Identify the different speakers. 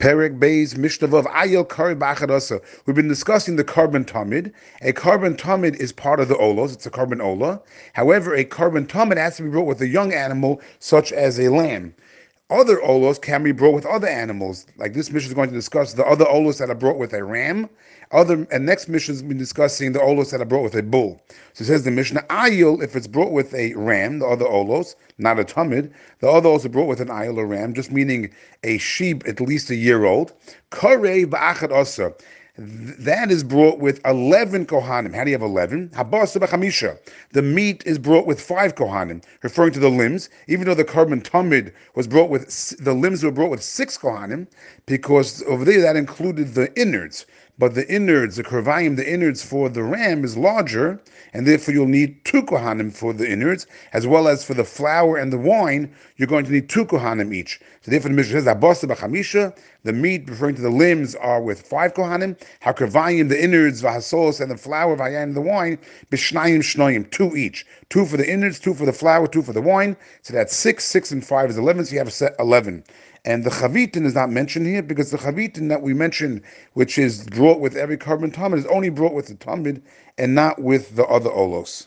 Speaker 1: Perek Beis Mishnah of Ayil Kari Bachadasa. We've been discussing the korban tamid. A korban tamid is part of the olos. It's a korban ola. However, a korban tamid has to be brought with a young animal, such as a lamb. Other olos can be brought with other animals. Like this Mishnah is going to discuss the other olos that are brought with a ram. Other and next Mishnah is been discussing the olos that are brought with a bull. So it says the Mishnah ayil if it's brought with a ram, the other olos, not a tamid. The other olos are brought with an ayil or ram, just meaning a sheep at least a year old. Karei ba'achad asa that is brought with 11 kohanim. How do you have 11? The meat is brought with five kohanim, referring to the limbs, even though the korban tamid was brought with, the limbs were brought with six kohanim, because over there that included the innards. But the innards, the kravayim, the innards for the ram is larger, and therefore you'll need two kohanim for the innards, as well as for the flour and the wine, you're going to need two kohanim each. So therefore the Mishnah says, b'chamisha, the meat referring to the limbs are with five kohanim, hakravayim, the innards, vahasos, and the flour, vayan, the wine, bishnayim shnoyim, two each. Two for the innards, two for the flour, two for the wine. So that's six, six and five is eleven, so you have a set eleven. And the chavitin is not mentioned here because the chavitin that we mentioned, which is brought with every korban tamid, is only brought with the tamid and not with the other olos.